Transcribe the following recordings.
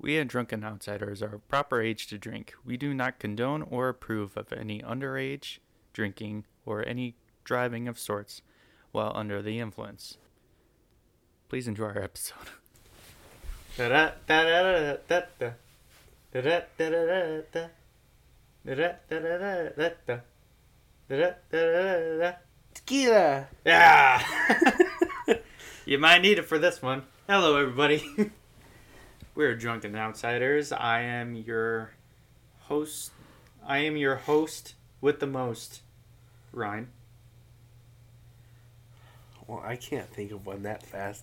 We at Drunken Outsiders are of proper age to drink. We do not condone or approve of any underage drinking or any driving of sorts while under the influence. Please enjoy our episode. Tequila. Yeah. you might need it for this one. Hello, everybody. We're Drunken Outsiders. I am your host. I am your host with the most, Ryan. Well, I can't think of one that fast.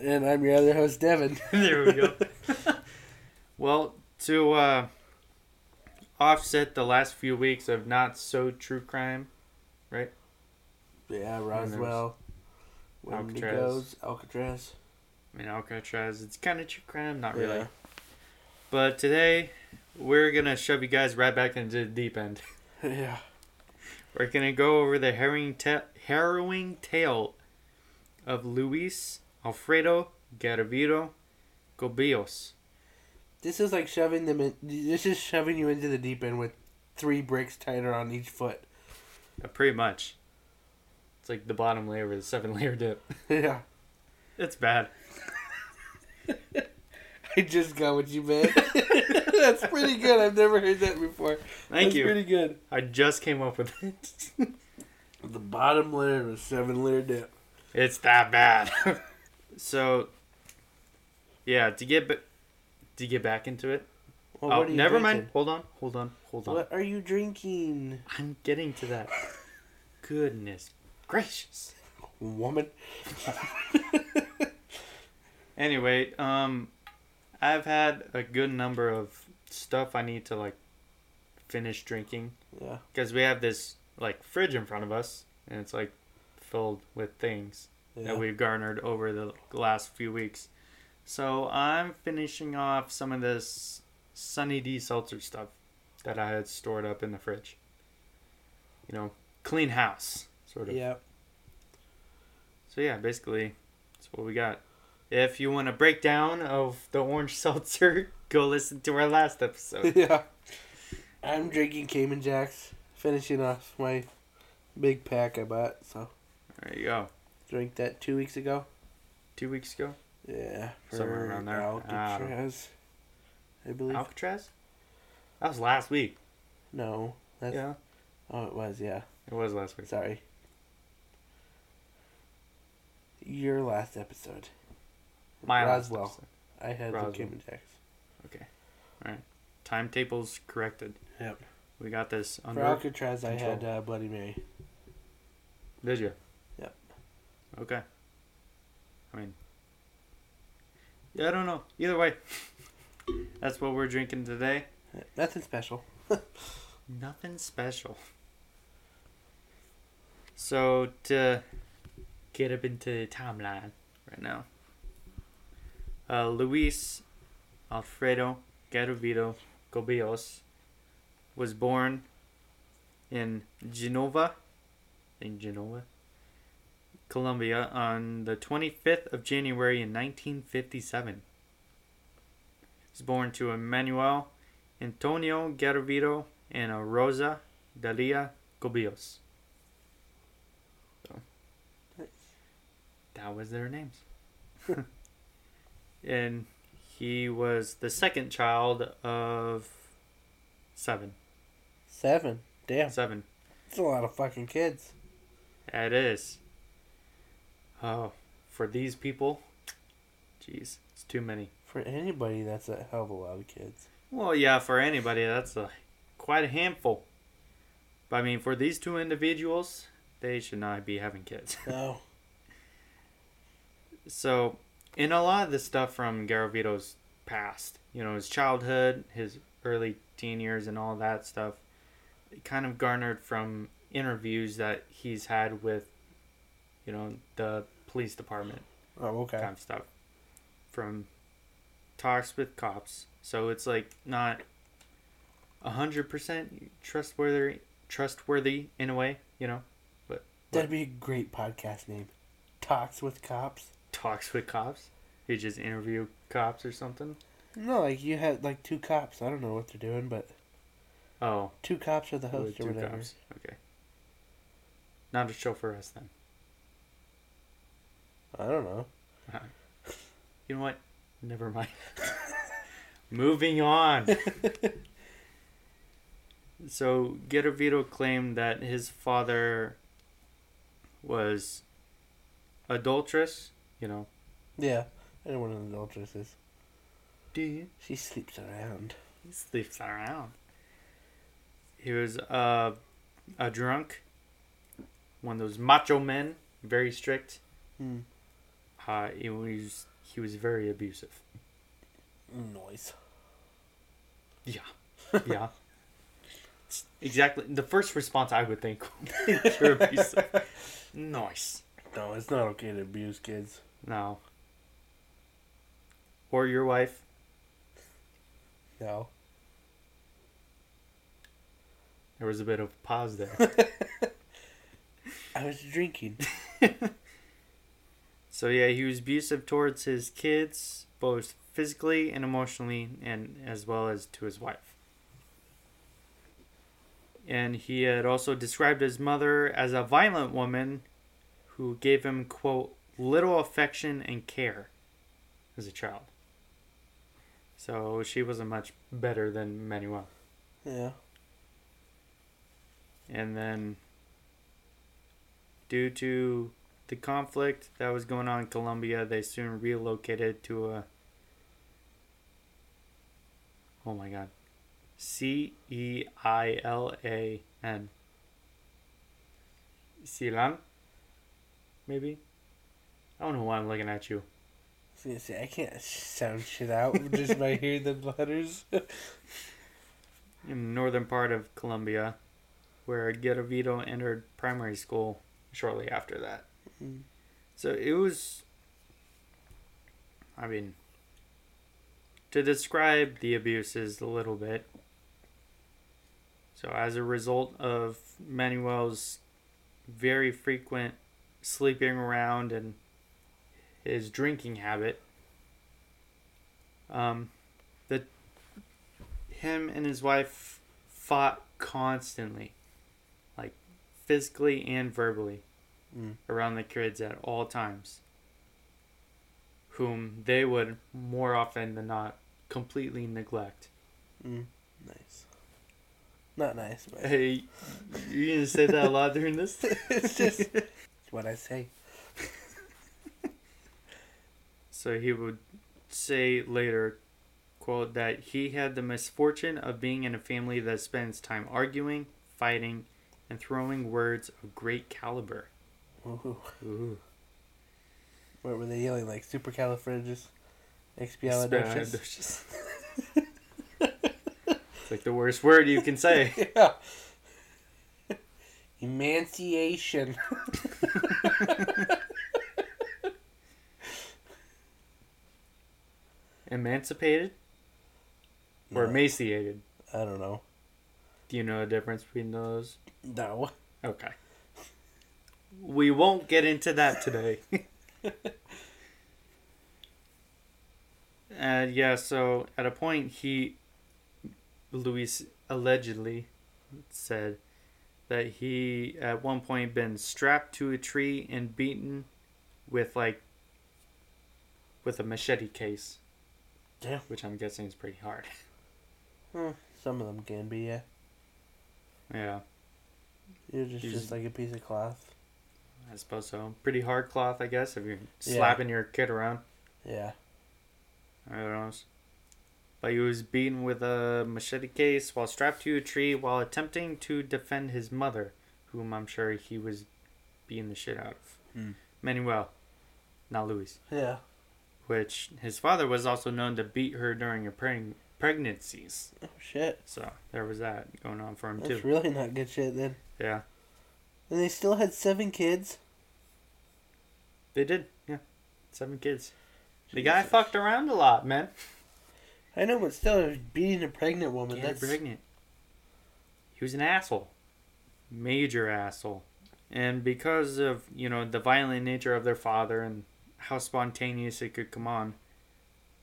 And I'm your other host, Devin. there we go. well, to uh, offset the last few weeks of not so true crime, right? Yeah, Roswell. Alcatraz. Wendigos, Alcatraz. I mean, Alcatraz, it's kind of true crime, not really. Yeah. But today, we're gonna shove you guys right back into the deep end. Yeah. We're gonna go over the harrowing, ta- harrowing tale of Luis Alfredo Garavito Gobios. This is like shoving them in. This is shoving you into the deep end with three bricks tighter on each foot. Uh, pretty much. It's like the bottom layer with a seven layer dip. yeah. It's bad. I just got what you meant. That's pretty good. I've never heard that before. Thank That's you. pretty good. I just came up with it. The bottom layer of a seven layer dip. it's that bad. so, yeah, to get ba- to get back into it. Well, oh, what are you never mind. Hold on. Hold on. Hold on. What are you drinking, I'm getting to that. Goodness gracious. woman? Anyway, um, I've had a good number of stuff I need to like finish drinking Yeah. because we have this like fridge in front of us and it's like filled with things Yeah. that we've garnered over the last few weeks. So I'm finishing off some of this Sunny D seltzer stuff that I had stored up in the fridge. You know, clean house sort of. yeah. So yeah, basically, that's what we got. If you want a breakdown of the orange seltzer, go listen to our last episode. yeah. I'm drinking Cayman Jacks, finishing off my big pack I bought. So there you go. drank that two weeks ago. Two weeks ago, Yeah, Somewhere around there. Alcatraz, I believe. Alcatraz. That was last week. no, that's yeah, oh, it was. Yeah, it was last week. sorry. Your last episode, My Roswell. last episode. I had Roswell. the Cayman Jacks. Okay, all right. Timetables corrected. Yep. We got this under For. Alcatraz, I control. had uh, Bloody Mary. Did you? Yep. Okay. I mean, yeah, I don't know. Either way, that's what we're drinking today. Nothing special. Nothing special. So to get up into the timeline right now, uh, Luis Alfredo Garavito Gobios was born in Genova, in Genova, Colombia, on the 25th of January in 1957. He was born to Emmanuel Antonio Garavito and a Rosa Dalia Gobios. So, that was their names. and he was the second child of seven. Seven. Damn, Seven. It's a lot of fucking kids. It is. Oh, for these people, jeez, it's too many. For anybody, that's a hell of a lot of kids. Well, yeah, for anybody, that's a quite a handful. But I mean, for these two individuals, they should not be having kids. No. So, in a lot of the stuff from Garavito's past, you know, his childhood, his early teen years, and all that stuff, it kind of garnered from interviews that he's had with, you know, the police department Oh, okay. kind of stuff. From talks with cops, so it's like not a hundred percent trustworthy, trustworthy in a way, you know. But That'd be a great podcast name. Talks with cops. Talks with cops. You just interview cops or something. No, like you had like two cops. I don't know what they're doing, but Oh, two cops are the host or two whatever. cops. Okay. Not a show for us then. I don't know. You know what? Never mind. Moving on. so Garavito claimed that his father was adulterous. You know. yeah, I know what an adulteress is. Do you? She sleeps around. He sleeps around. He was uh, a drunk. One of those macho men, very strict. Hmm. Uh, he was he was very abusive. Noise. Yeah. Yeah. exactly. The first response I would think would be you're abusive. Nice. No, it's not okay to abuse kids. No. Or your wife. No. There was a bit of pause there. I was drinking. so yeah, he was abusive towards his kids, both physically and emotionally, and as well as to his wife. And he had also described his mother as a violent woman who gave him, quote, little affection and care as a child. So she wasn't much better than Manuel. Yeah. And then, due to the conflict that was going on in Colombia, they soon relocated to a. Oh my god. C E I L A N. Cilan? Maybe? I don't know why I'm looking at you. I was say I can't sound shit out just by hearing the letters. in the northern part of Colombia, where Garavito entered primary school shortly after that. Mm. So it was, I mean, to describe the abuses a little bit. So, as a result of Manuel's very frequent sleeping around and his drinking habit, um, the him and his wife fought constantly, like physically and verbally, Mm. around the kids at all times, whom they would more often than not completely neglect. Mm. Nice. Not nice, but Hey, you gonna say that a lot during this? it's just it's what I say. So he would say later, quote, that he had the misfortune of being in a family that spends time arguing, fighting, and throwing words of great caliber. Ooh. Ooh. What were they yelling like? Supercalifragus, expialidocious. it's like the worst word you can say. yeah. Emanciation. Emancipated or No, emaciated? I don't know. Do you know the difference between those? No. Okay. We won't get into that today. uh, yeah, so at a point, he, Luis allegedly said that he at one point been strapped to a tree and beaten with like with a machete case, Damn. which I'm guessing is pretty hard. Hmm, Some of them can be, yeah. Yeah, You're just, He's- just like a piece of cloth. I suppose so. Pretty hard cloth, I guess, if you're Yeah. slapping your kid around. Yeah. I don't know. But he was beaten with a machete case while strapped to a tree while attempting to defend his mother, whom I'm sure he was beating the shit out of. Hmm. Manuel, not Luis. Yeah. Which his father was also known to beat her during her preg- pregnancies. Oh, shit. So there was that going on for him That's too. really not good shit then. Yeah, And they still had seven kids. they did. Yeah, seven kids. The guy fucked around a lot, man. I know, but still, beating a pregnant woman, Get her that's... pregnant. He was an asshole. Major asshole. And because of, you know, the violent nature of their father and how spontaneous it could come on,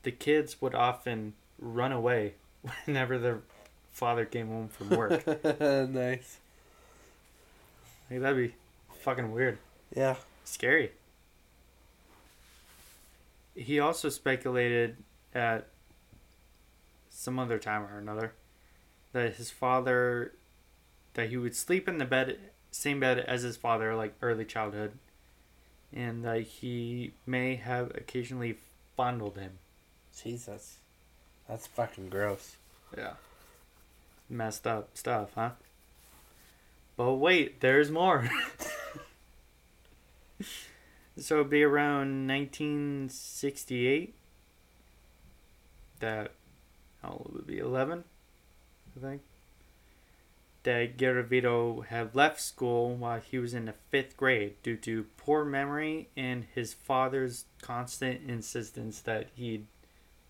the kids would often run away whenever their father came home from work. nice. Like, that'd be fucking weird. Yeah. Scary. He also speculated at some other time or another that his father that he would sleep in the bed same bed as his father like early childhood and that he may have occasionally fondled him. Jesus. That's fucking gross. Yeah. Messed up stuff, huh? But wait, there's more. so it'd be around 1968 that how old would it be 11 i think that Garavito had left school while he was in the fifth grade due to poor memory and his father's constant insistence that he'd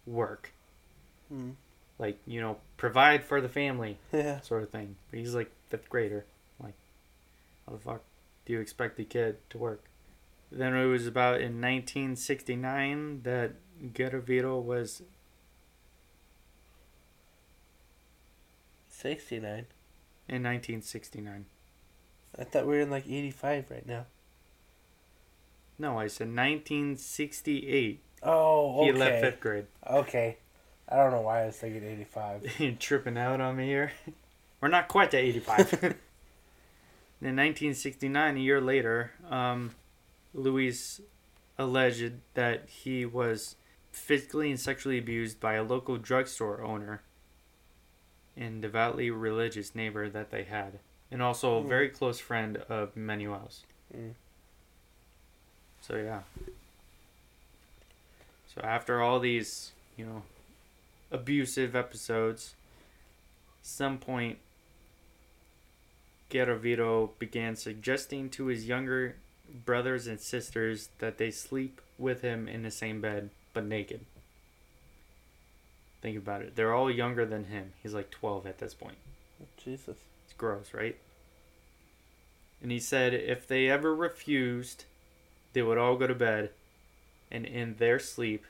work Hmm. like you know provide for the family Yeah. sort of thing but he's like fifth grader like how the fuck do you expect the kid to work then it was about in 1969 that Garavito was 69. In 1969 I thought we were in like 85 right now. no i said 1968 Oh, okay. he left fifth grade Okay. I don't know why I was thinking 85. you tripping out on me here we're not quite to 85 in 1969 a year later um, Luis alleged that he was physically and sexually abused by a local drugstore owner and devoutly religious neighbor that they had, and also a Hmm. very close friend of Manuel's. Mm. So yeah. So after all these, you know, abusive episodes, some point Garavito began suggesting to his younger brothers and sisters that they sleep with him in the same bed, but naked. Think about it. They're all younger than him. He's like 12 at this point. Jesus. It's gross, right? And he said if they ever refused, they would all go to bed, and in their sleep,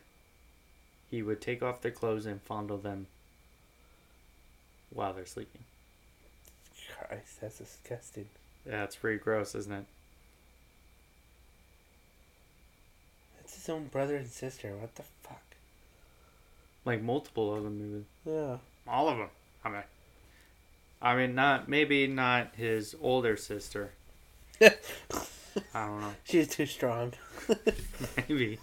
he would take off their clothes and fondle them while they're sleeping. Christ, that's disgusting. Yeah, it's pretty gross, isn't it? That's his own brother and sister. What the fuck? Like multiple of them, even. Yeah. All of them. I mean, I mean, not maybe not his older sister. I don't know. She's too strong. Maybe.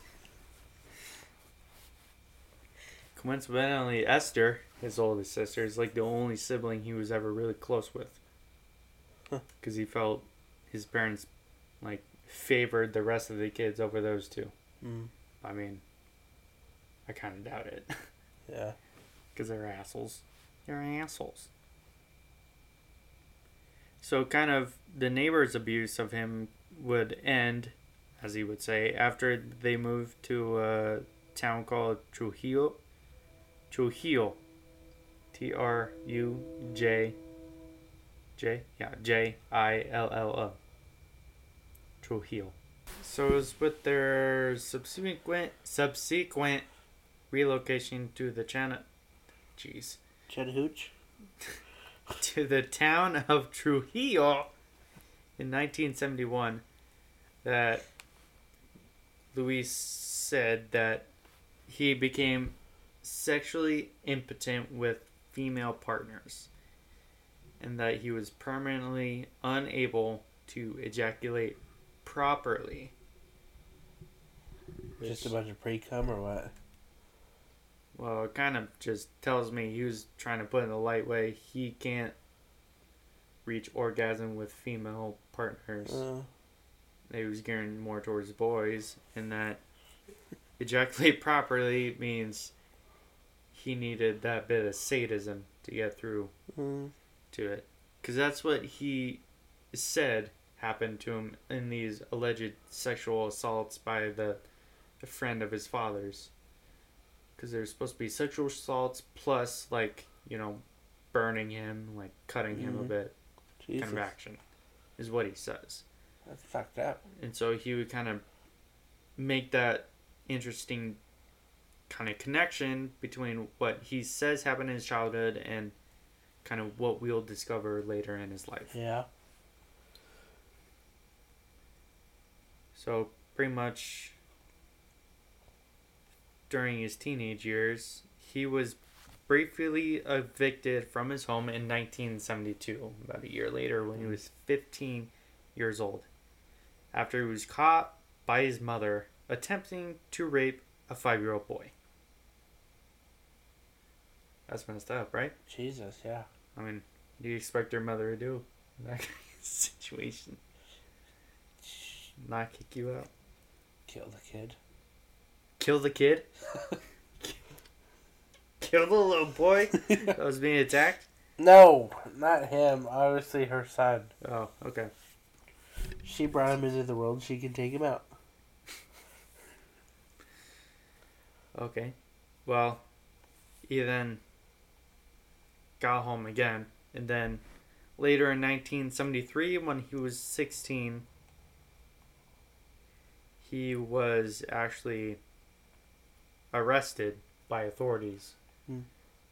Coincidentally, Esther, his oldest sister, is like the only sibling he was ever really close with. Huh. Because he felt his parents, like, favored the rest of the kids over those two. Mm. I mean, I kind of doubt it. Yeah. Because they're assholes. They're assholes. So, kind of, the neighbor's abuse of him would end, as he would say, after they moved to a town called Trujillo. Trujillo. T R U J. J? Yeah, J I L L O. Trujillo. So it was with their subsequent subsequent relocation to the China jeez Chattahoochee? to the town of Trujillo in 1971 that Luis said that he became sexually impotent with female partners and that he was permanently unable to ejaculate properly. Just a bunch of pre cum or what? Well, it kind of just tells me he was trying to put in a light way. He can't reach orgasm with female partners. Uh, He was gearing more towards boys, and that ejaculate properly means he needed that bit of sadism to get through mm, to it. Because that's what he said happened to him in these alleged sexual assaults by the, the friend of his father's. Because there's supposed to be sexual assaults plus, like, you know, burning him, like cutting him a Mhm. bit Jesus. kind of action, is what he says. That's fucked up. And so he would kind of make that interesting kind of connection between what he says happened in his childhood and kind of what we'll discover later in his life. Yeah. So pretty much during his teenage years, he was briefly evicted from his home in 1972, about a year later when he hmm. was 15 years old, after he was caught by his mother attempting to rape a five year old boy. That's messed up, right? Jesus, yeah. I mean, do you expect your mother to do in that kind of situation? Not kick you out? Kill the kid. Kill the kid? Kill the little boy that was being attacked? No, not him. Obviously, her son. Oh, okay. She brought him into the world. She can take him out. Okay. Well, he then got home again. And then later in 1973, when he was 16, he was actually arrested by authorities Hmm.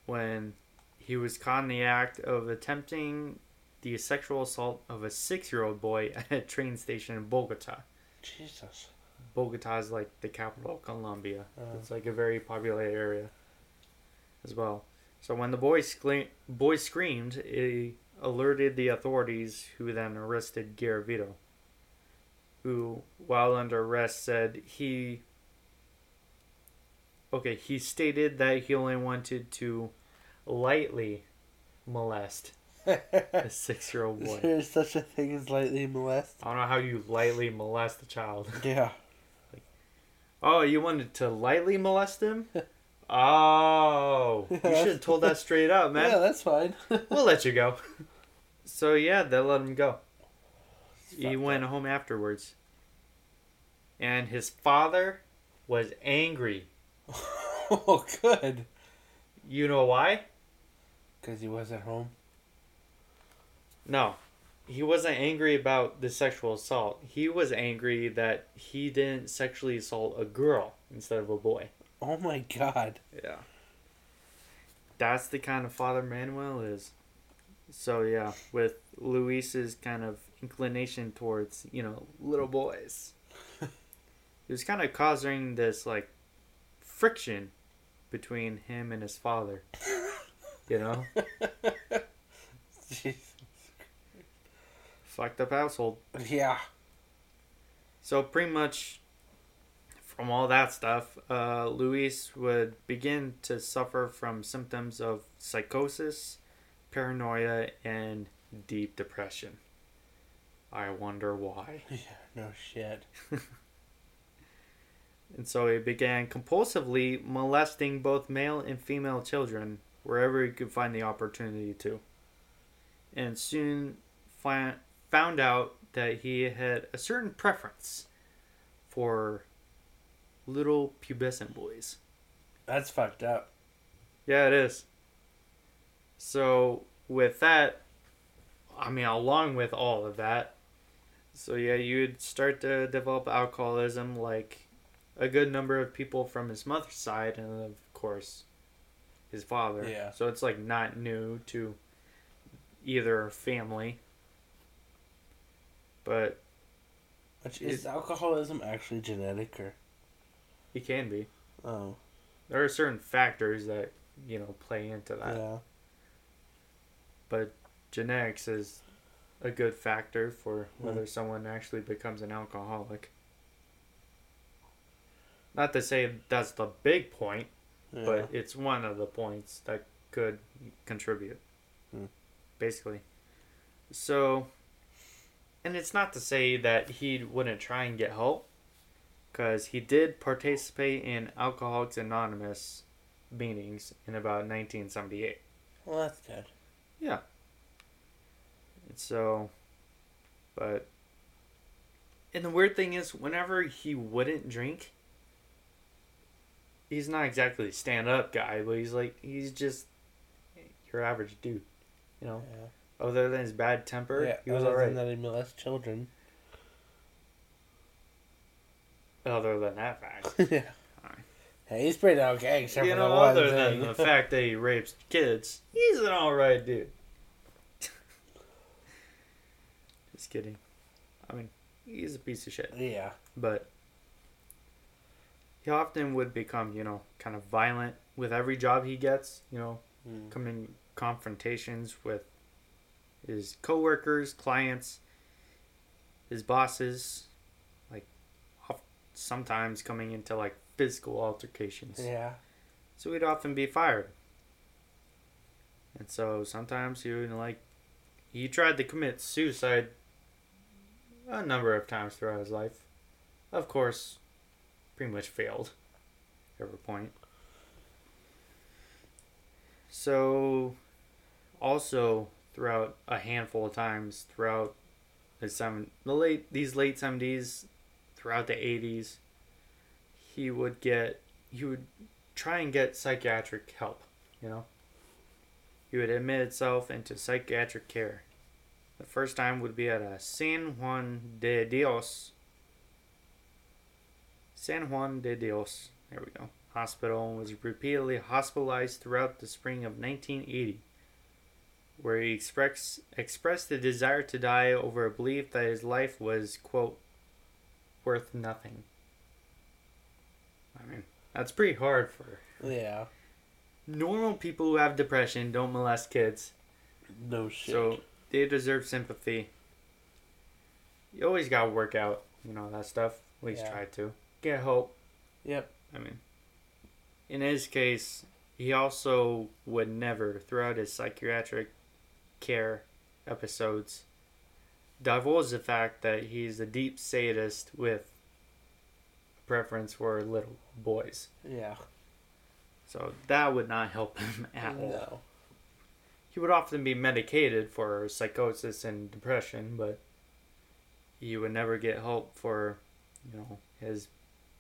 when he was caught in the act of attempting the sexual assault of a six year old boy at a train station in Bogota. Jesus. Bogota is like the capital of Colombia. Uh. It's like a very popular area as well. So when the boy, scre- boy screamed, it alerted the authorities, who then arrested Garavito, who, while under arrest, said he. Okay, he stated that he only wanted to lightly molest a six year old boy. There's such a thing as lightly molest. I don't know how you lightly molest a child. Yeah. Oh, you wanted to lightly molest him? Oh, you should have told that straight up, man. Yeah, that's fine. We'll let you go. So yeah, they let him go. He went home afterwards. And his father was angry. oh, good. You know why? Because he wasn't home. No. He wasn't angry about the sexual assault. He was angry that he didn't sexually assault a girl instead of a boy. Oh my god. Yeah. That's the kind of father Manuel is. So yeah, with Luis's kind of inclination towards, you know, little boys. he was kind of causing this like friction between him and his father. You know? Jeez. Fucked up household. Yeah. So pretty much from all that stuff, uh, Luis would begin to suffer from symptoms of psychosis, paranoia, and deep depression. I wonder why. Yeah, no shit. And so he began compulsively molesting both male and female children wherever he could find the opportunity to. And soon fi- found out that he had a certain preference for little pubescent boys. That's fucked up. Yeah, it is. So, with that, I mean, along with all of that, so yeah, you'd start to develop alcoholism like a good number of people from his mother's side, and of course, his father. Yeah. So it's like not new to either family. But Which is alcoholism actually genetic or? It can be. Oh, There are certain factors that, you know, play into that. yeah. but genetics is a good factor for whether hmm. someone actually becomes an alcoholic. Not to say that's the big point, yeah. but it's one of the points that could contribute. Hmm. Basically. So, and it's not to say that he wouldn't try and get help, because he did participate in Alcoholics Anonymous meetings in about 1978. well, that's good. Yeah. And so, but, and the weird thing is, whenever he wouldn't drink, he's not exactly a stand up guy, but he's like, he's just your average dude. You know, Yeah. other than his bad temper, yeah. he was other alright. than that, he molests children. Other than that fact. yeah. Hey, he's pretty okay, except you for know, the one other than the fact that he rapes kids, he's an alright dude. Just kidding. I mean, he's a piece of shit. yeah. But he often would become, you know, kind of violent with every job he gets, you know, Mm. come in confrontations with his coworkers, clients, his bosses, like sometimes coming into like physical altercations. Yeah. So he'd often be fired. And so sometimes he would like he tried to commit suicide a number of times throughout his life. Of course, pretty much failed every point. So also throughout a handful of times throughout the seven the late these late seventies, throughout the eighties, he would get he would try and get psychiatric help, you know. He would admit itself into psychiatric care. The first time would be at a San Juan de Dios San Juan de Dios, there we go, hospital and was repeatedly hospitalized throughout the spring of 1980, where he express, expressed the desire to die over a belief that his life was, quote, worth nothing. I mean, that's pretty hard for Yeah. normal people who have depression don't molest kids No shit. so they deserve sympathy you always gotta work out you know that stuff at least Yeah. try to get help Yep. i mean in his case he also would never throughout his psychiatric care episodes divulge the fact that he's a deep sadist with a preference for little boys Yeah. so that would not help him at all No. he would often be medicated for psychosis and depression, but he would never get help for, you know, his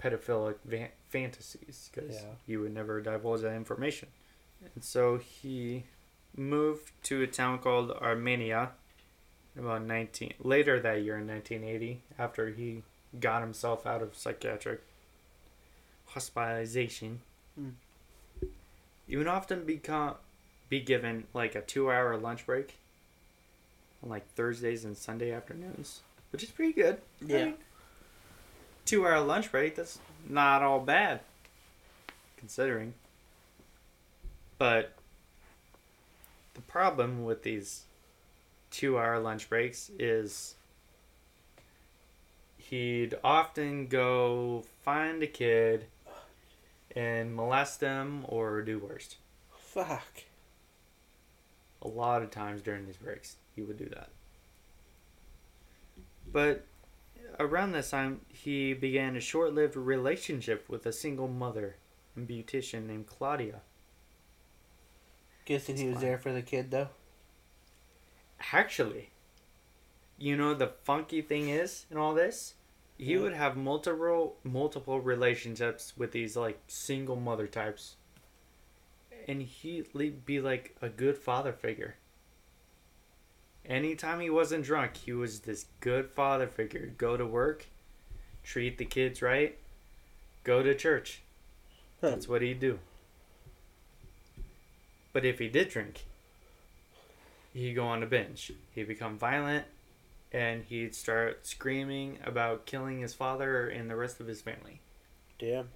pedophilic fantasies because Yeah. he would never divulge that information. And so he moved to a town called Armenia about 19 later that year in 1980 after he got himself out of psychiatric hospitalization. Hmm. He would often become be given like a two hour lunch break on like Thursdays and Sunday afternoons, which is pretty good. I Yeah. mean, two hour lunch break, that's not all bad considering. But the problem with these two hour lunch breaks is he'd often go find a kid and molest them or do worse Fuck. a lot of times during these breaks he would do that but around this time he began a short-lived relationship with a single mother and beautician named claudia Guessing he was there for the kid though. actually you know the funky thing is in all this he Yeah. would have multiple multiple relationships with these like single mother types and he'd be like a good father figure anytime he wasn't drunk he was this good father figure. Go to work treat the kids right go to church. Huh. that's what he'd do. But if he did drink he'd go on a binge. He'd become violent and he'd start screaming about killing his father and the rest of his family. Damn.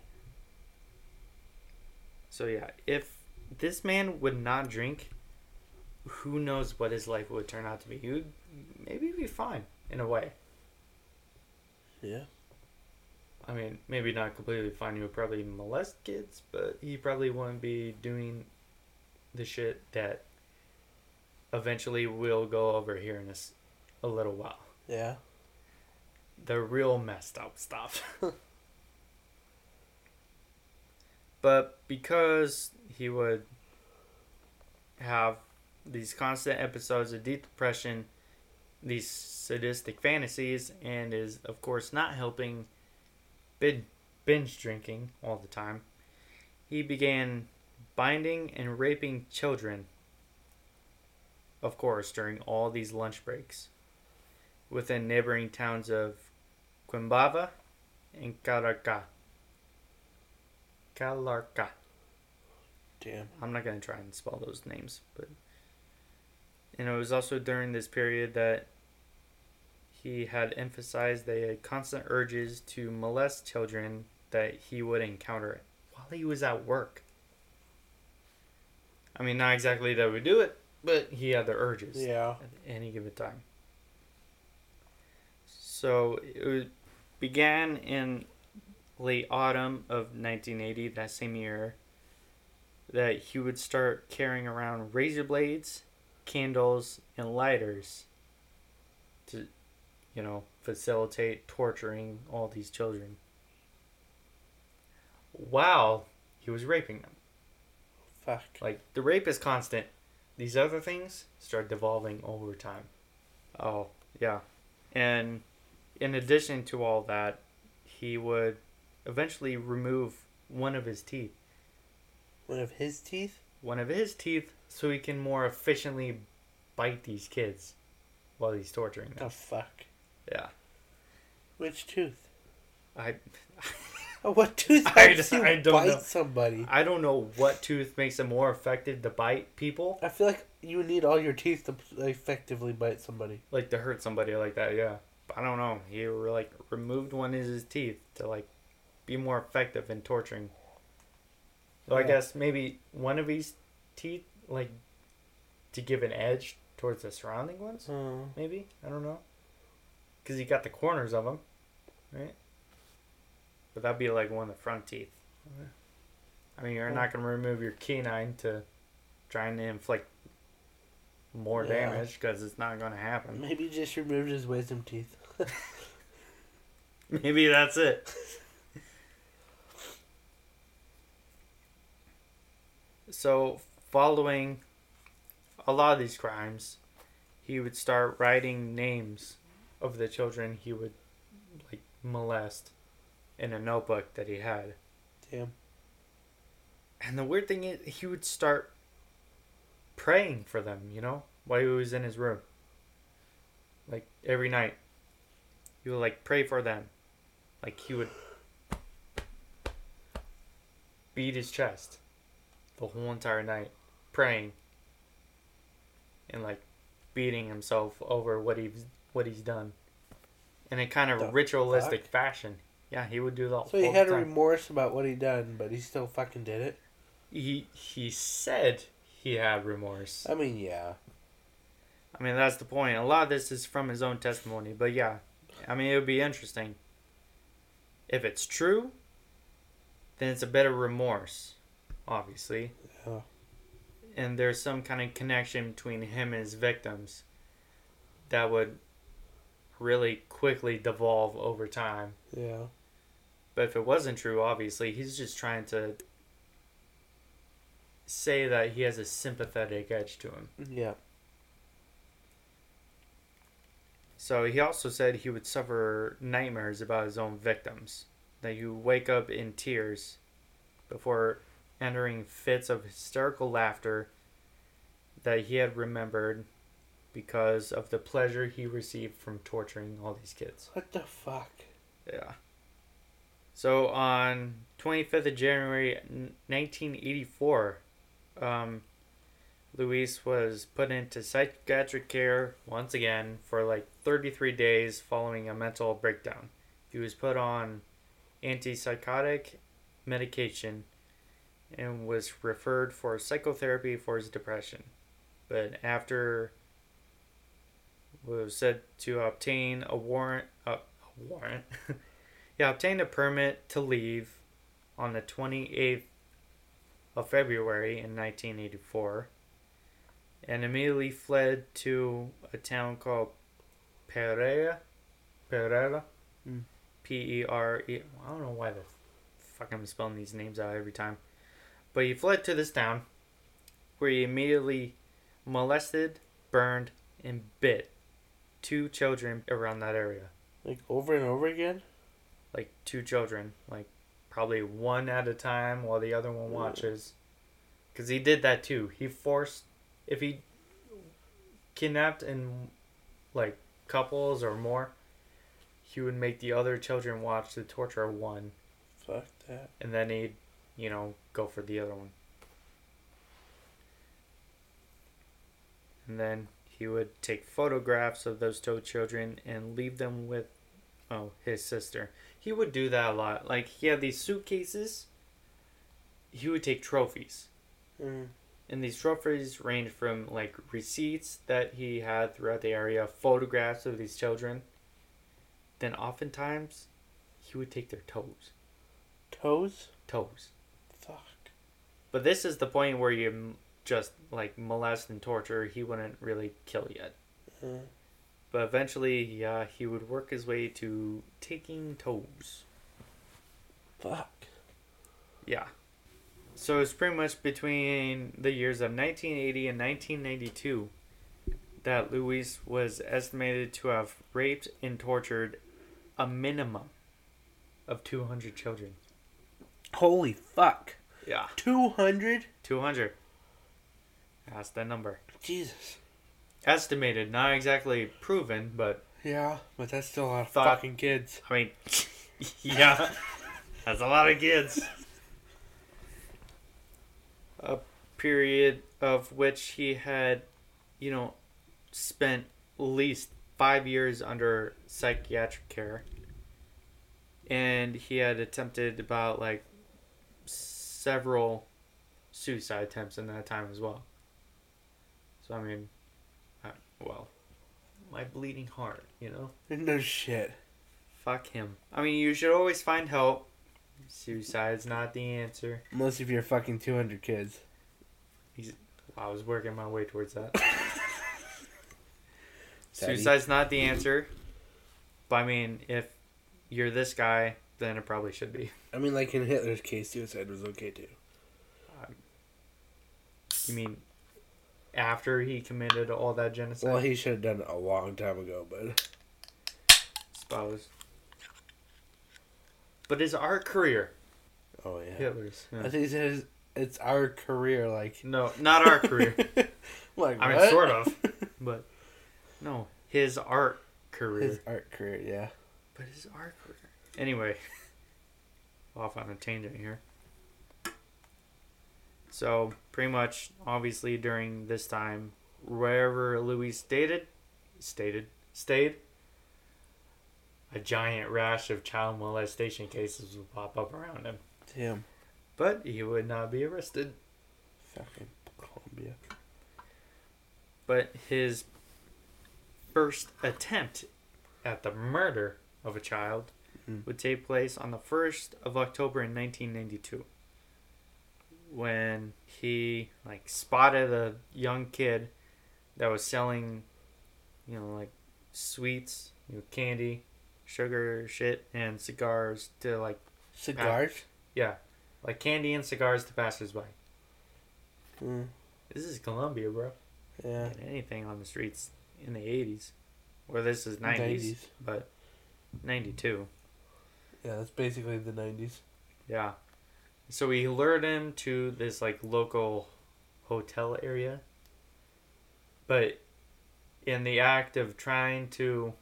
so yeah if this man would not drink who knows what his life would turn out to be he would maybe be fine in a way Yeah. I mean, maybe not completely fine. He would probably molest kids, but he probably wouldn't be doing the shit that eventually we'll go over here in a little while. Yeah. The real messed up stuff. but because he would have these constant episodes of deep depression, these sadistic fantasies, and is, of course, not helping binge drinking all the time, he began binding and raping children, of course, during all these lunch breaks within neighboring towns of Quimbaya and Caraca. Calarca. Damn. I'm not gonna try and spell those names, but and it was also during this period that he had emphasized the constant urges to molest children that he would encounter while he was at work. I mean, not exactly that we do it, but he had the urges Yeah. at any given time. So it began in late autumn of 1980, that same year, that he would start carrying around razor blades, candles, and lighters to, you know, facilitate torturing all these children. While he was raping them. Fuck. Like the rape is constant. These other things start devolving over time. Oh, yeah. And in addition to all that, he would eventually remove one of his teeth. One of his teeth? One of his teeth so he can more efficiently bite these kids while he's torturing them. The fuck? Yeah. Which tooth? I Oh, what tooth I d- you I don't bite know. somebody? I don't know what tooth makes it more effective to bite people. I feel like you need all your teeth to effectively bite somebody. like to hurt somebody like that, yeah. I don't know. He like removed one of his teeth to like be more effective in torturing. So I guess maybe one of his teeth like to give an edge towards the surrounding ones. Oh. Maybe I don't know. Cause he got the corners of them, right? But that'd be like one of the front teeth. I mean, you're Yeah. not gonna remove your canine to trying to inflict more Yeah. damage because it's not gonna happen. Maybe just removed his wisdom teeth. Maybe that's it. so, following a lot of these crimes, he would start writing names of the children he would like molest in a notebook that he had. Damn. And the weird thing is, he would start praying for them, you know, while he was in his room. Like every night, he would like pray for them. Like he would beat his chest the whole entire night, praying and like beating himself over what he's what he's done in a kind The of ritualistic fashion. Yeah, he would do that. So he had the remorse about what he done, but he still fucking did it. he he said he had remorse. I mean, yeah. I mean, that's the point. A lot of this is from his own testimony, but yeah, I mean, it would be interesting. If it's true, then it's a bit of remorse, obviously, Yeah. and there's some kind of connection between him and his victims that would really quickly devolve over time. Yeah. But if it wasn't true, obviously, he's just trying to say that he has a sympathetic edge to him. Yeah. So he also said he would suffer nightmares about his own victims, that he would wake up in tears before entering fits of hysterical laughter that he had remembered because of the pleasure he received from torturing all these kids. What the fuck? Yeah. So on 25th of January 1984, um, Luis was put into psychiatric care once again for like 33 days following a mental breakdown. He was put on antipsychotic medication and was referred for psychotherapy for his depression. But after was said to obtain a warrant, uh, a warrant, he obtained a permit to leave on the 28th of February in 1984 and immediately fled to a town called Pereira. Pereira? Hmm. P E R E. I don't know why the fuck I'm spelling these names out every time. But he fled to this town where he immediately molested, burned, and bit two children around that area. Like over and over again? Like two children. Like probably one at a time while the other one watches. Because he did that too. He forced, if he kidnapped in like couples or more, he would make the other children watch the torture of one. Fuck that. And then he'd, you know, go for the other one. And then he would take photographs of those two children and leave them with, oh, his sister. He would do that a lot. Like, he had these suitcases. He would take trophies. Mm. And these trophies range from, like, receipts that he had throughout the area, photographs of these children. Then, oftentimes, he would take their toes. Toes? Toes. But this is the point where you just like molest and torture. He wouldn't really kill yet. Uh, But eventually, yeah, he would work his way to taking toes. fuck. Yeah. So it's pretty much between the years of 1980 and 1992 that Luis was estimated to have raped and tortured a minimum of 200 children. Holy fuck. Yeah. 200? 200. That's the number. Jesus. Estimated, not exactly proven, but Yeah, but that's still a lot of Thought- fucking kids. I mean, yeah, that's a lot of kids. A period of which he had, you know, spent at least five years under psychiatric care. And he had attempted about like several suicide attempts in that time as well. So, I mean, I, well, my bleeding heart, you know? No shit. Fuck him. I mean, you should always find help. Suicide's not the answer. Unless if you're fucking 200 kids. He's, I was working my way towards that. Suicide's not the answer. But I mean, if you're this guy, then it probably should be. I mean, like in Hitler's case, suicide was okay too. Uh, you mean after he committed all that genocide? Well, he should have done it a long time ago, but suppose. But his art career, oh yeah. Hitler's. I think it says it's our career, like No, not our career. like I mean, sort of. But no, his art career. His art career, yeah. But his art career. Anyway, off on a tangent here. So, pretty much, obviously, during this time, wherever Louis stated, stated, stayed, a giant rash of child molestation cases would pop up around him. Damn. But he would not be arrested. Fucking Colombia. But his first attempt at the murder of a child Mhm. would take place on the 1st of October in 1992 when he like spotted a young kid that was selling you know like sweets, you know, candy, sugar shit and cigars to like Cigars? yeah, like candy and cigars to passersby. Mm, This is Colombia, bro. yeah. Anything on the streets in the 80s. Or this is 90s, 90s. but 92. Yeah, that's basically the 90s. Yeah. So we lured him to this like local hotel area. But in the act of trying to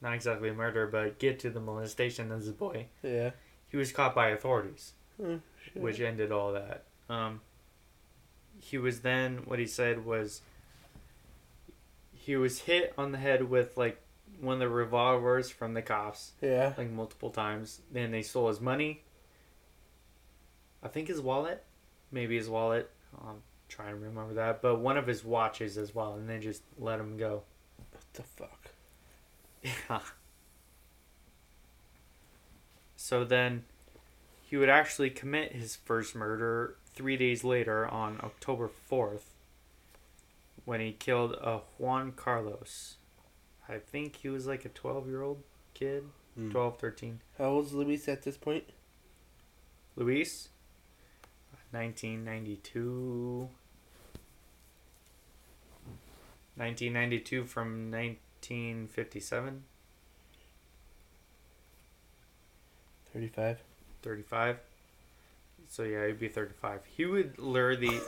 not exactly murder, but get to the molestation of this boy, Yeah. he was caught by authorities. Oh, which ended all that. Um, he was then what he said was he was hit on the head with like one of the revolvers from the cops Yeah. like multiple times. Then they stole his money. I think his wallet, maybe his wallet. I'm trying to remember that, but one of his watches as well, and they just let him go. What the fuck? Yeah. So then he would actually commit his first murder three days later on October 4th when he killed a Juan Carlos. I think he was like a 12 year old kid, Hmm. 12, 13. How old's Luis at this point? Luis, 1992. 1992 from 1957, 35. 35. So yeah, he'd be 35. He would lure the.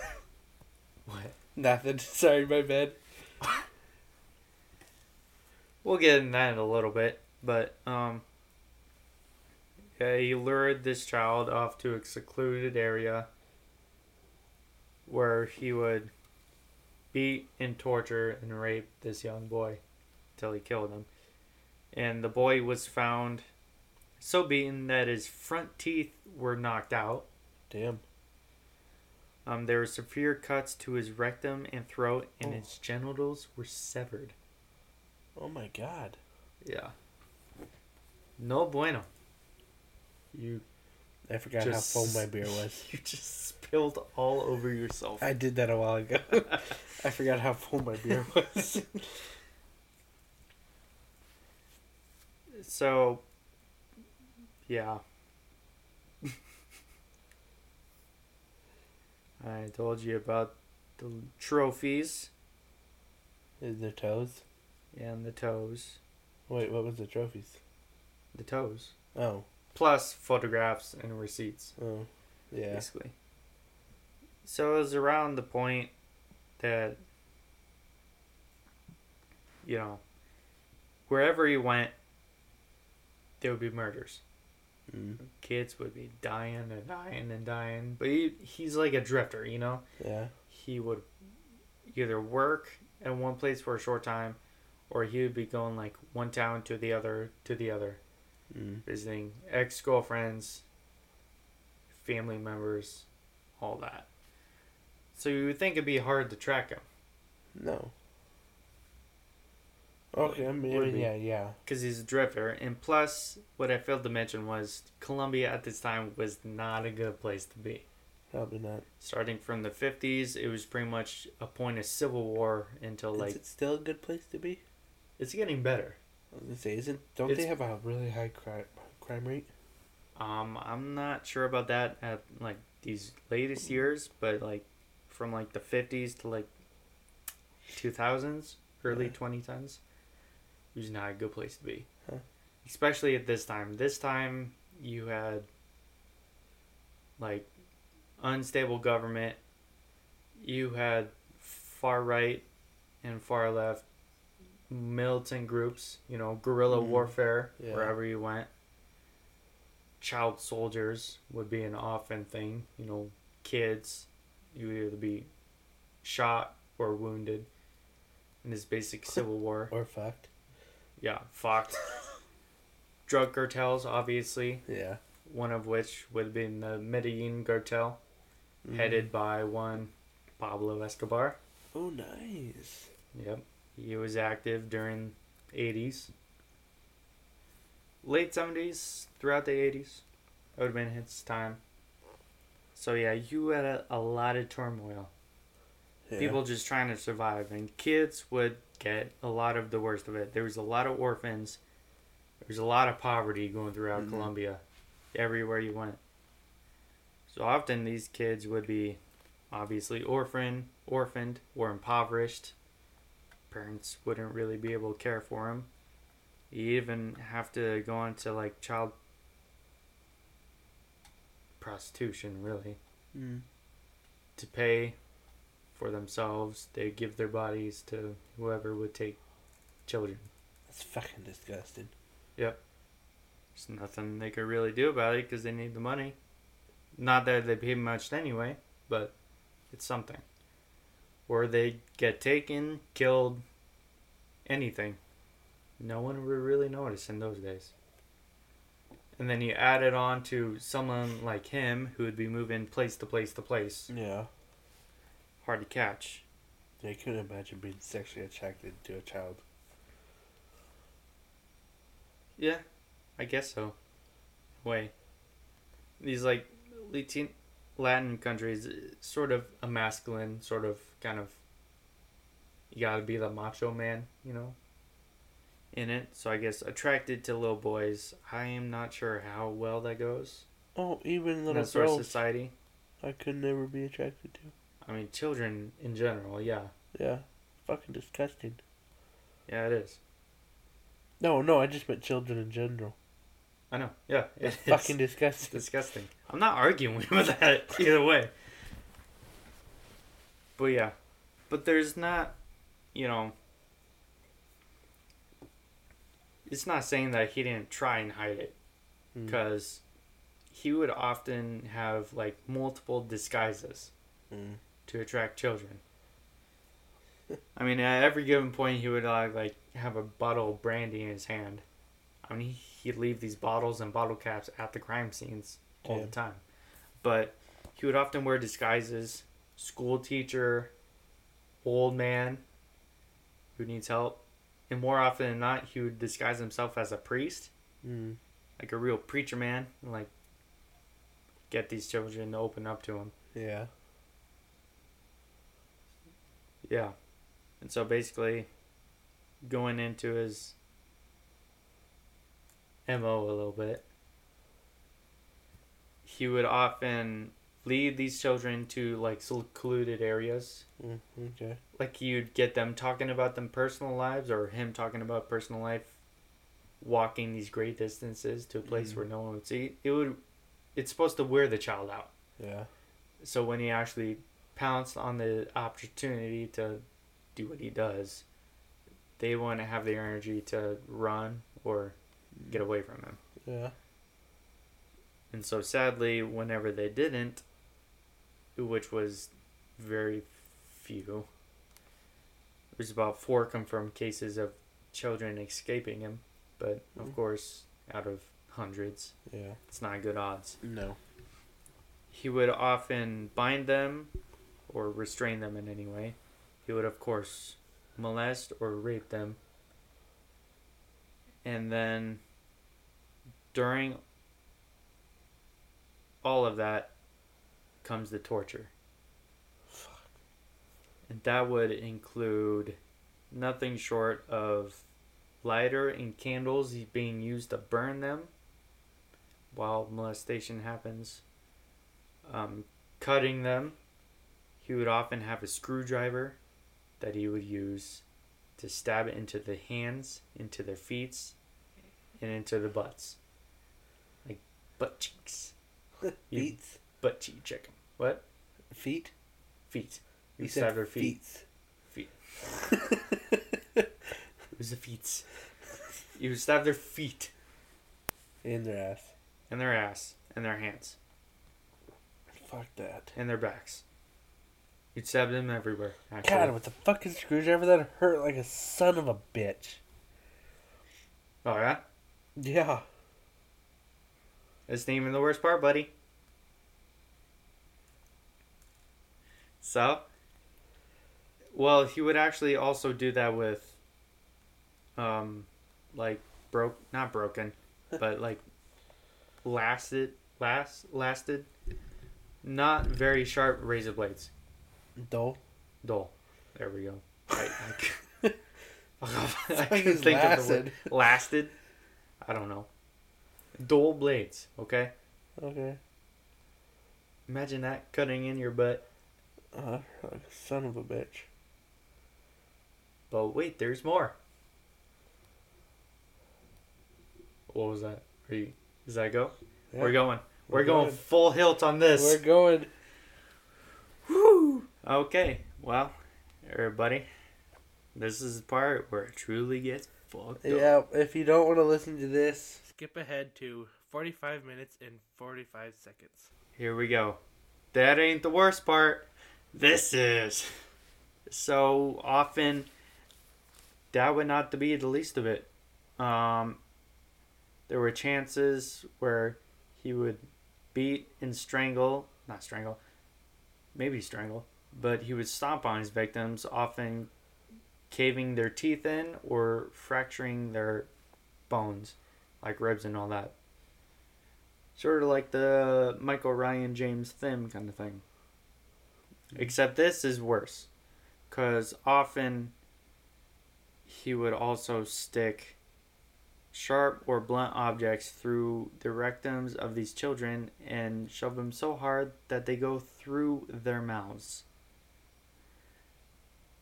what? Nothing. Sorry, my bad. We'll get in that in a little bit, but um, Yeah, he lured this child off to a secluded area where he would beat and torture and rape this young boy till he killed him. And the boy was found so beaten that his front teeth were knocked out. Damn. Um, there were severe cuts to his rectum and throat, and Oh. his genitals were severed. Oh my god. Yeah. No bueno. You I forgot Just- how full my beer was. you just spilled all over yourself. I did that a while ago. I forgot how full my beer was. So, yeah. I told you about the trophies Is there toes? And the toes. Wait, what was the trophies? The toes. Oh. Plus photographs and receipts, Oh. Yeah. basically. So it was around the point that, you know, wherever he went, there would be murders. Mm. kids would be dying and dying and dying. But he, he's like a drifter, you know? Yeah. He would either work at one place for a short time or he would be going like one town to the other to the other, Mm. visiting ex girlfriends, family members, all that. So you would think it'd be hard to track him No. Okay, I mean, be. yeah, yeah. because he's a drifter. And plus, what I failed to mention was Colombia at this time was not a good place to be. Probably not. starting from the 50s it was pretty much a point of civil war until like Is it still a good place to be? It's getting better I was gonna say, isn't don't It's- they have a really high crime crime rate? um i'm not sure about that at like these latest years but like from like the 50s to like 2000s early Yeah. 2010s it was not a good place to be Huh. especially at this time this time you had like unstable government you had far right and far left militant groups you know guerrilla Mhm. warfare Yeah. wherever you went child soldiers would be an often thing you know kids you would either be shot or wounded in this basic civil war Or fucked? yeah fucked drug cartels obviously Yeah. one of which would have been the medellin cartel Mhm. headed by one Pablo Escobar. Oh, nice. Yep. He was active during 80s. Late 70s, throughout the 80s. That would have been his time. So yeah, you had a, a lot of turmoil. Yeah. People just trying to survive and kids would get a lot of the worst of it. There was a lot of orphans. There was a lot of poverty going throughout Mhm. Colombia. Everywhere you went. So often these kids would be obviously orphan, orphaned or impoverished. Parents wouldn't really be able to care for them. You even have to go into like child prostitution, really, Mm. to pay for themselves. They give their bodies to whoever would take children. That's fucking disgusting. Yep. There's nothing they could really do about it because they need the money. Not that they pay much anyway, but it's something. Or they get taken, killed, anything. No one would really notice in those days. And then you add it on to someone like him who would be moving place to place to place. Yeah. Hard to catch. I couldn't imagine being sexually attracted to a child. Yeah, I guess so. Way. These like Latin Latin countries, sort of a masculine, sort of kind of. You gotta be the macho man, you know. In it, so I guess attracted to little boys. I am not sure how well that goes Oh, even little sort of girls, society. I could never be attracted to. I mean, children in general, yeah, Yeah. Fucking disgusting. yeah, it is. No, no, I just meant children in general. I know, yeah, It's it's fucking disgusting. disgusting. I'm not arguing with that either way. But yeah, but there's not, you know, it's not saying that he didn't try and hide it Mm. because he would often have like multiple disguises Mm. to attract children. I mean, at every given point, he would uh, like have a bottle of brandy in his hand. I mean, he'd leave these bottles and bottle caps at the crime scenes all Damn. the time. But he would often wear disguises: school teacher, old man who needs help, and more often than not, he would disguise himself as a priest, Mm. like a real preacher man, and like get these children to open up to him. Yeah. Yeah. And so basically, going into his MO a little bit, he would often lead these children to like secluded areas. Mm. Okay. Like you'd get them talking about them personal lives or him talking about personal life, walking these great distances to a place Mhm. where no one would see. It would, it's supposed to wear the child out. Yeah. So when he actually pounced on the opportunity to do what he does, they want to have the energy to run or get away from him. Yeah. And so sadly, whenever they didn't, which was very few, there's about four confirmed cases of children escaping him, but of Mhm. course, out of hundreds, Yeah. it's not good odds. No. he would often bind them or restrain them in any way. He would, of course, molest or rape them. And then during all of that comes the torture. And that would include nothing short of lighter and candles being used to burn them while molestation happens um, cutting them. He would often have a screwdriver that he would use to stab it into the hands, into their feet, and into the butts. Like butt cheeks. Feet. Butt cheek check. What? Feet. Feet. You You said stab their feet. feet. It was the feet. You would stab their feet In their ass. In their ass and their hands Fuck that. and their backs. You'd stab them everywhere. Actually. God, with the fucking screwdriver that hurt like a son of a bitch. Oh yeah. Yeah. That's not even the worst part, buddy. So, well, he would actually also do that with, um, like broke, not broken, but like lasted, last, lasted, not very sharp razor blades. Dull. Dull. There we go. I, I, I couldn't think of the lasted. word. Lasted. I don't know. Dull blades. Okay. Okay. Imagine that cutting in your butt. Uh, like a son of a bitch. But wait, there's more. What was that? Are you? Does that go? Yeah. We're going. We're, We're going going. full hilt on this. We're going. Woo! Okay. Well, everybody, this is the part where it truly gets fucked up. Yeah, if you don't want to listen to this, skip ahead to 45 minutes and 45 seconds. Here we go. That ain't the worst part. This is. So often, that would not be the least of it. Um, there were chances where he would beat and strangle, not strangle, maybe strangle, but he would stomp on his victims, often caving their teeth in or fracturing their bones, like ribs and all that. Sort of like the Michael Ryan James Thim kind of thing. Except this is worse. Because often he would also stick sharp or blunt objects through the rectums of these children and shove them so hard that they go through their mouths.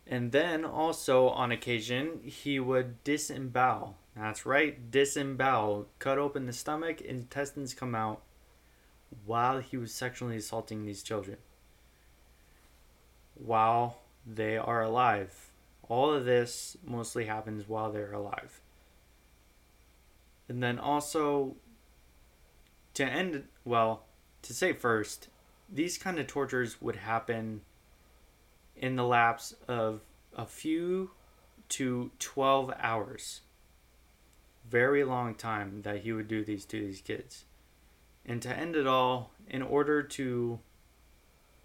And then also on occasion he would disembowel. That's right, disembowel. Cut open the stomach, intestines come out while he was sexually assaulting these children. While they are alive. All of this mostly happens while they're alive. And then also to end well, to say first, these kind of tortures would happen in the lapse of a few to 12 hours. Very long time that he would do these to these kids. And to end it all, in order to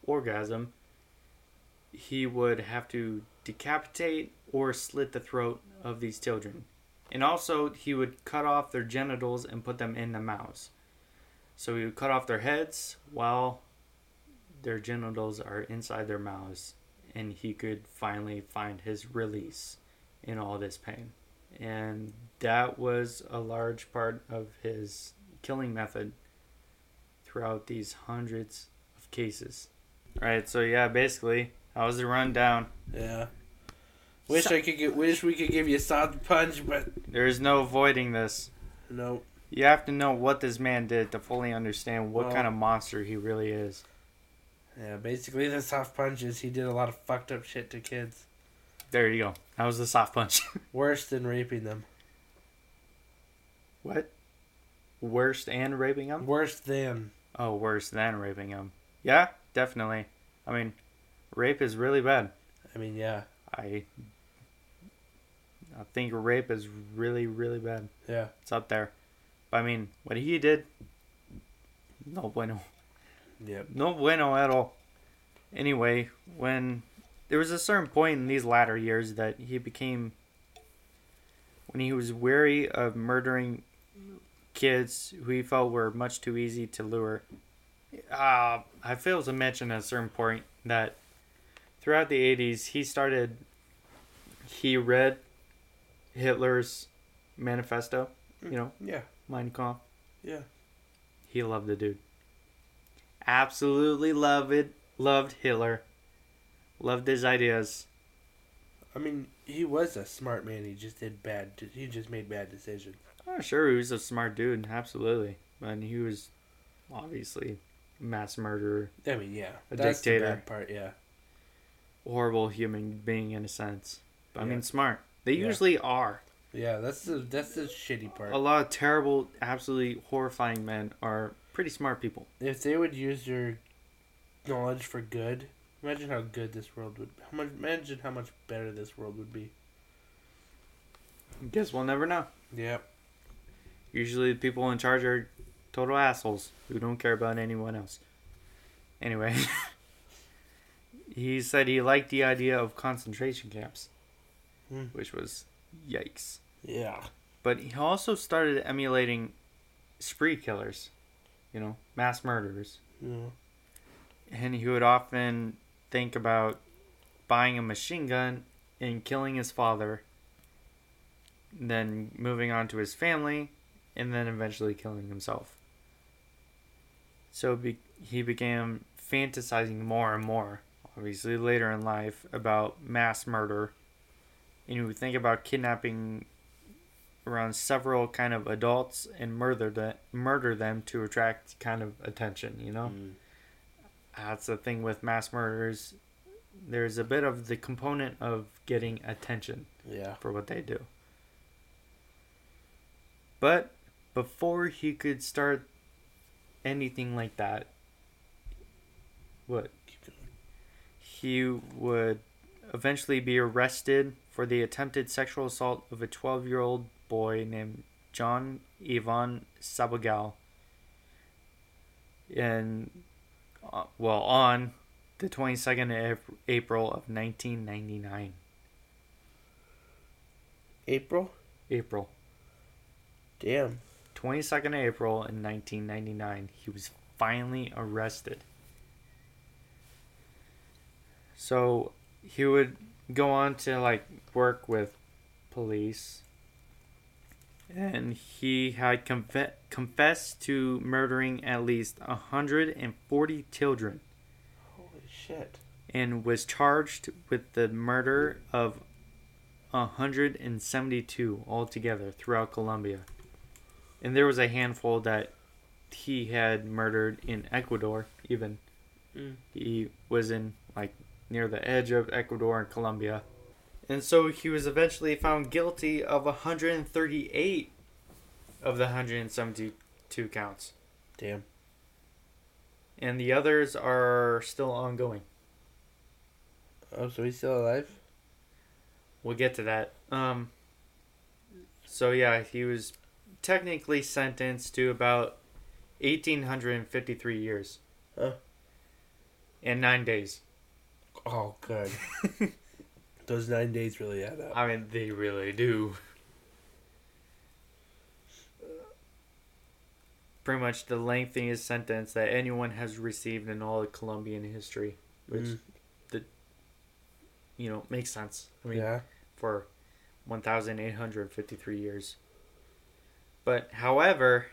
orgasm, he would have to decapitate or slit the throat of these children. And also, he would cut off their genitals and put them in the mouths. So he would cut off their heads while their genitals are inside their mouths. And he could finally find his release in all this pain. And that was a large part of his killing method throughout these hundreds of cases. All right, so yeah, basically, that was the rundown. Yeah. Wish I could get. Wish we could give you a soft punch, but There is no avoiding this. no. You have to know what this man did to fully understand what Well- kind of monster he really is. Yeah, basically the soft punch is he did a lot of fucked up shit to kids. There you go. That was the soft punch. Worse than raping them. what? Worst and raping them? Worse than. Oh, worse than raping them. Yeah, definitely. I mean, rape is really bad. I mean, yeah, I I think rape is really, really bad. yeah, It's up there. But I mean, what he did, no bueno. yep. No bueno at all. Anyway, when there was a certain point in these latter years that he became when he was weary of murdering kids who he felt were much too easy to lure. Uh, I failed to mention at a certain point that throughout the 80s he started he read Hitler's manifesto, mm. you know, Yeah, Mein Kampf. yeah. He loved the dude. Absolutely loved it. Loved Hitler. Loved his ideas. I mean, he was a smart man. He just did bad. He just made bad decisions. Oh, sure, he was a smart dude. Absolutely. But he was obviously a mass murderer. I mean, yeah, A that's dictator. the bad part. Yeah, Horrible human being in a sense. But I Yeah. mean, smart. They Yeah. usually are. yeah. That's the that's the shitty part. A lot of terrible, absolutely horrifying men are pretty smart people. If they would use their knowledge for good, imagine how good this world would. How much? Imagine how much better this world would be. Guess we'll never know. Yep. Usually, the people in charge are total assholes who don't care about anyone else. Anyway, he said he liked the idea of concentration camps, Hmm. which was yikes. Yeah. But he also started emulating spree killers, you know, mass murderers. Yeah. And he would often think about buying a machine gun and killing his father, then moving on to his family, and then eventually killing himself. So be- he began fantasizing more and more, obviously later in life, about mass murder. And he would think about kidnapping around several kind of adults and murder the- murder them to attract kind of attention, you know? Mm. that's the thing with mass murders. There's a bit of the component of getting attention Yeah. for what they do. But before he could start anything like that, what. He would eventually be arrested for the attempted sexual assault of a 12 year old boy named John Ivan Sabogal. And, uh, well, on the 22nd of April of 1999. April. April. Damn. 22nd of April in 1999, he was finally arrested. So he would go on to like work with police, and he had conf- confessed to murdering at least 140 children Holy shit. and was charged with the murder of 172 altogether throughout Colombia. And there was a handful that he had murdered in Ecuador, even. Mm. He was in, like, near the edge of Ecuador and Colombia. And so he was eventually found guilty of 138 of the 172 counts. Damn. And the others are still ongoing. Oh, so he's still alive? We'll get to that. Um, so yeah, he was technically sentenced to about 1,853 years. Huh. And nine days. Oh, good. Those nine days really add up. I mean, they really do. Pretty much the lengthiest sentence that anyone has received in all of Colombian history, which Mm. you know makes sense. I mean, yeah. for 1,853 years. But however,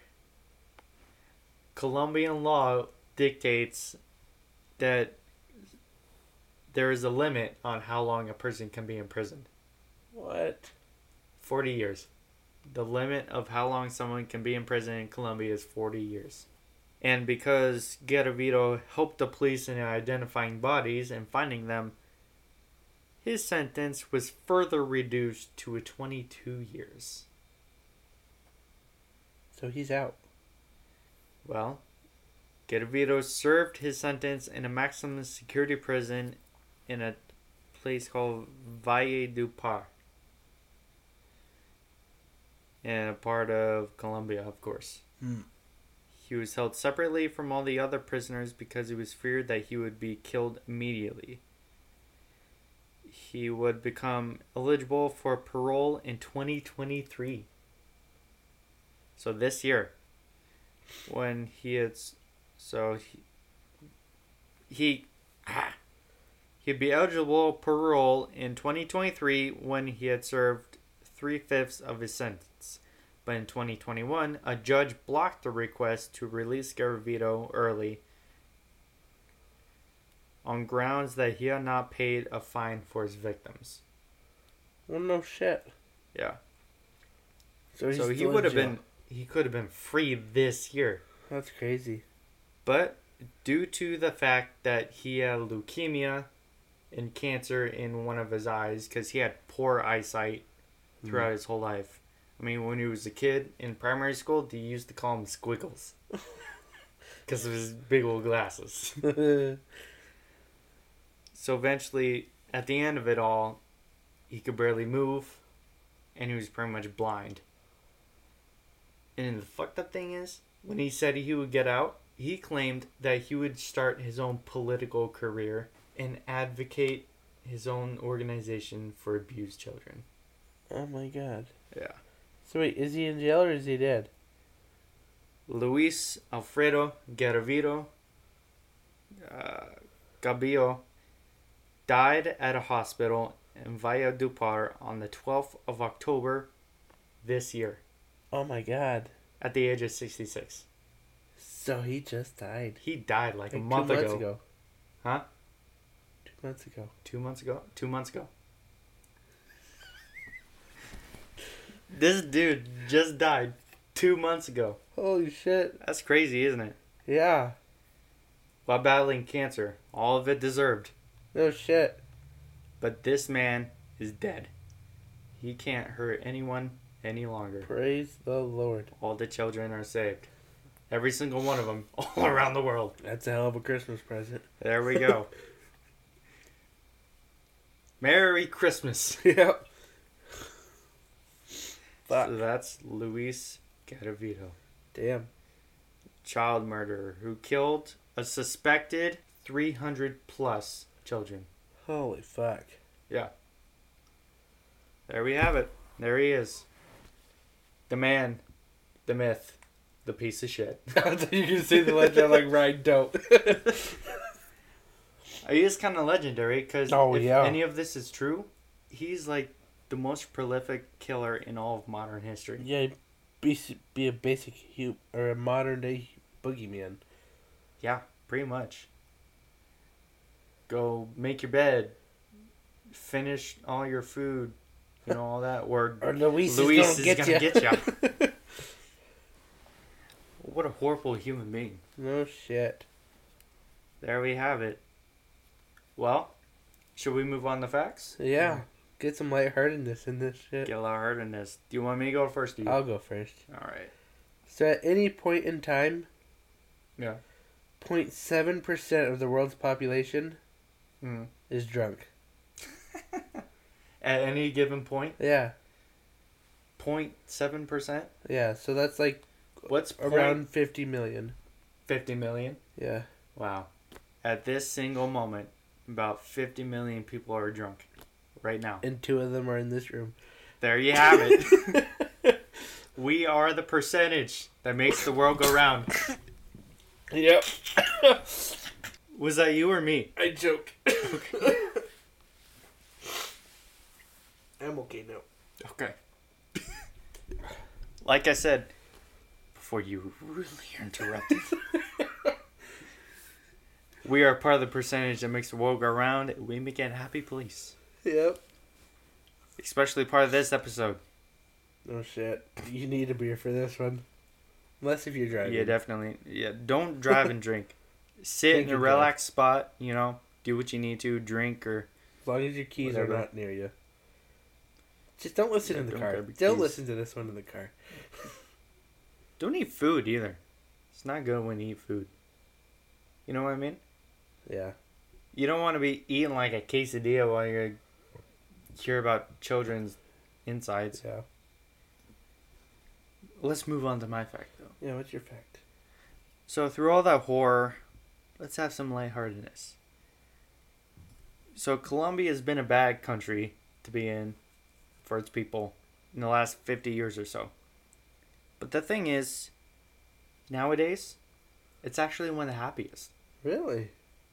Colombian law dictates that there is a limit on how long a person can be imprisoned. What? 40 years. The limit of how long someone can be in prison in Colombia is 40 years. And because Garavito helped the police in identifying bodies and finding them, his sentence was further reduced to a 22 years. So he's out. Well, Garavito served his sentence in a maximum security prison in a place called Valledupar. And a part of Colombia, of course. Hmm. He was held separately from all the other prisoners because it was feared that he would be killed immediately. He would become eligible for parole in 2023. So this year, when he had, so he, he, ah, he'd be eligible for parole in 2023 when he had served three fifths of his sentence. But in 2021, a judge blocked the request to release Garavito early on grounds that he had not paid a fine for his victims. Well, no shit. Yeah. So, he's so he would have been he could have been free this year. That's crazy. But due to the fact that he had leukemia and cancer in one of his eyes because he had poor eyesight throughout hmm. his whole life. I mean, when he was a kid in primary school, they used to call him Squiggles because of his big old glasses. So eventually, at the end of it all, he could barely move, and he was pretty much blind. And the fucked up thing is, when he said he would get out, he claimed that he would start his own political career and advocate his own organization for abused children. oh my god. Yeah. So wait, is he in jail or is he dead? Luis Alfredo Garavito uh, Gabillo died at a hospital in Valledupar on the 12th of October this year Oh my god. at the age of 66. So he just died. He died like, Like a month two ago. ago. Huh? Months ago. Two months ago? Two months ago. this dude just died two months ago. Holy shit. That's crazy, isn't it? Yeah. While battling cancer. All of it deserved. No shit. But this man is dead. He can't hurt anyone any longer. Praise the Lord. All the children are saved. Every single one of them, all around the world. That's a hell of a Christmas present. There we go. Merry Christmas. yep. Fuck. So that's Luis Garavito, Damn. child murderer who killed a suspected 300 plus children. Holy fuck. Yeah. There we have it. There he is. The man, the myth, the piece of shit. You can see the legend like right dope. He is kind of legendary because Oh, if yeah. any of this is true, he's like the most prolific killer in all of modern history. yeah, be be a basic hu or a modern day boogeyman. Yeah, pretty much. Go make your bed, finish all your food, you know all that. Or Or Luis, Luis is gonna is get gonna ya. get ya. what a horrible human being. no shit. There we have it. Well, should we move on to facts? Yeah. Get some lightheartedness in this shit. Get a lot harder than this. Do you want me to go first? Or you? I'll go first. All right. So at any point in time, Yeah. 0.7% of the world's population Mm. is drunk. At any given point, Yeah. 0.7 percent. Yeah, so that's like What's around around 50 million. 50 million? Yeah. Wow. At this single moment, about 50 million people are drunk right now. And two of them are in this room. There you have it. we are the percentage that makes the world go round. Yep. Was that you or me? I joke. I'm okay now. Okay. like I said, before you really interrupted, we are part of the percentage that makes the world go round. We make it happy place. Yep. Especially part of this episode. Oh shit. You need a beer for this one. Unless if you're driving. Yeah, definitely. Yeah, don't drive and drink. Sit in a and drive. relaxed spot, you know, do what you need to, drink or As long as your keys are not near you. Just don't listen Yeah, in the don't car. Don't keys. listen to this one in the car. don't eat food either. It's not good when you eat food. You know what I mean? Yeah. You don't want to be eating like a quesadilla while you hear about children's insides. Yeah. Let's move on to my fact, though. Yeah, what's your fact? So, through all that horror, let's have some lightheartedness. So, Colombia has been a bad country to be in for its people in the last 50 years or so. But the thing is, nowadays, it's actually one of the happiest. Really?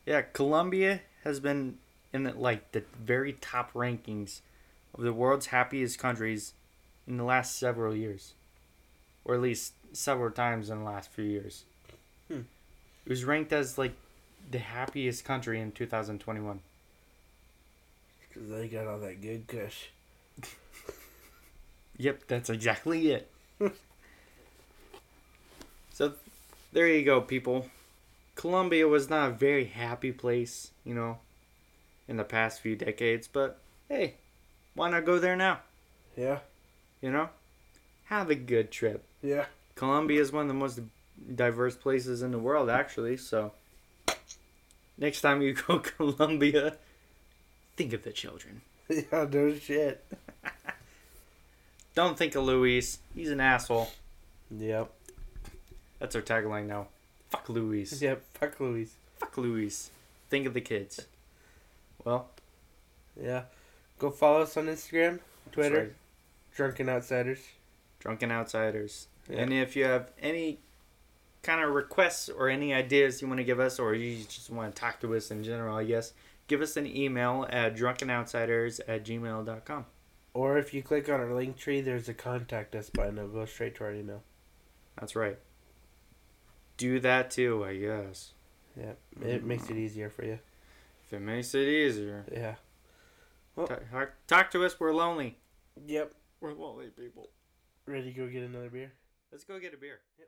Yeah, Colombia has been in the, like the very top rankings of the world's happiest countries in the last several years, or at least several times in the last few years. Hmm. It was ranked as like the happiest country in 2021. Because they got all that good kush. Yep, that's exactly it. so there you go, people. Colombia was not a very happy place, you know, in the past few decades, but hey, why not go there now? Yeah. You know? Have a good trip. Yeah. Colombia is one of the most diverse places in the world, actually, so next time you go Colombia, think of the children. Yeah, no shit. Don't think of Luis. He's an asshole. Yep. That's our tagline now. Fuck Louise. Yep. Fuck Louise. Fuck Louise. Think of the kids. Well, Yeah. Go follow us on Instagram, Twitter, right. Drunken Outsiders. Drunken Outsiders. Yeah. And if you have any kind of requests or any ideas you want to give us, or you just want to talk to us in general, I guess, give us an email at drunkenOutsiders at gmail.com. Or if you click on our Linktree, there's a contact us button. It'll go straight to our email. That's right. Do that too, I guess. Yeah. It makes it easier for you. If it makes it easier. Yeah. Talk, talk, talk to us, we're lonely. Yep. We're lonely people. Ready to go get another beer? Let's go get a beer. Yep.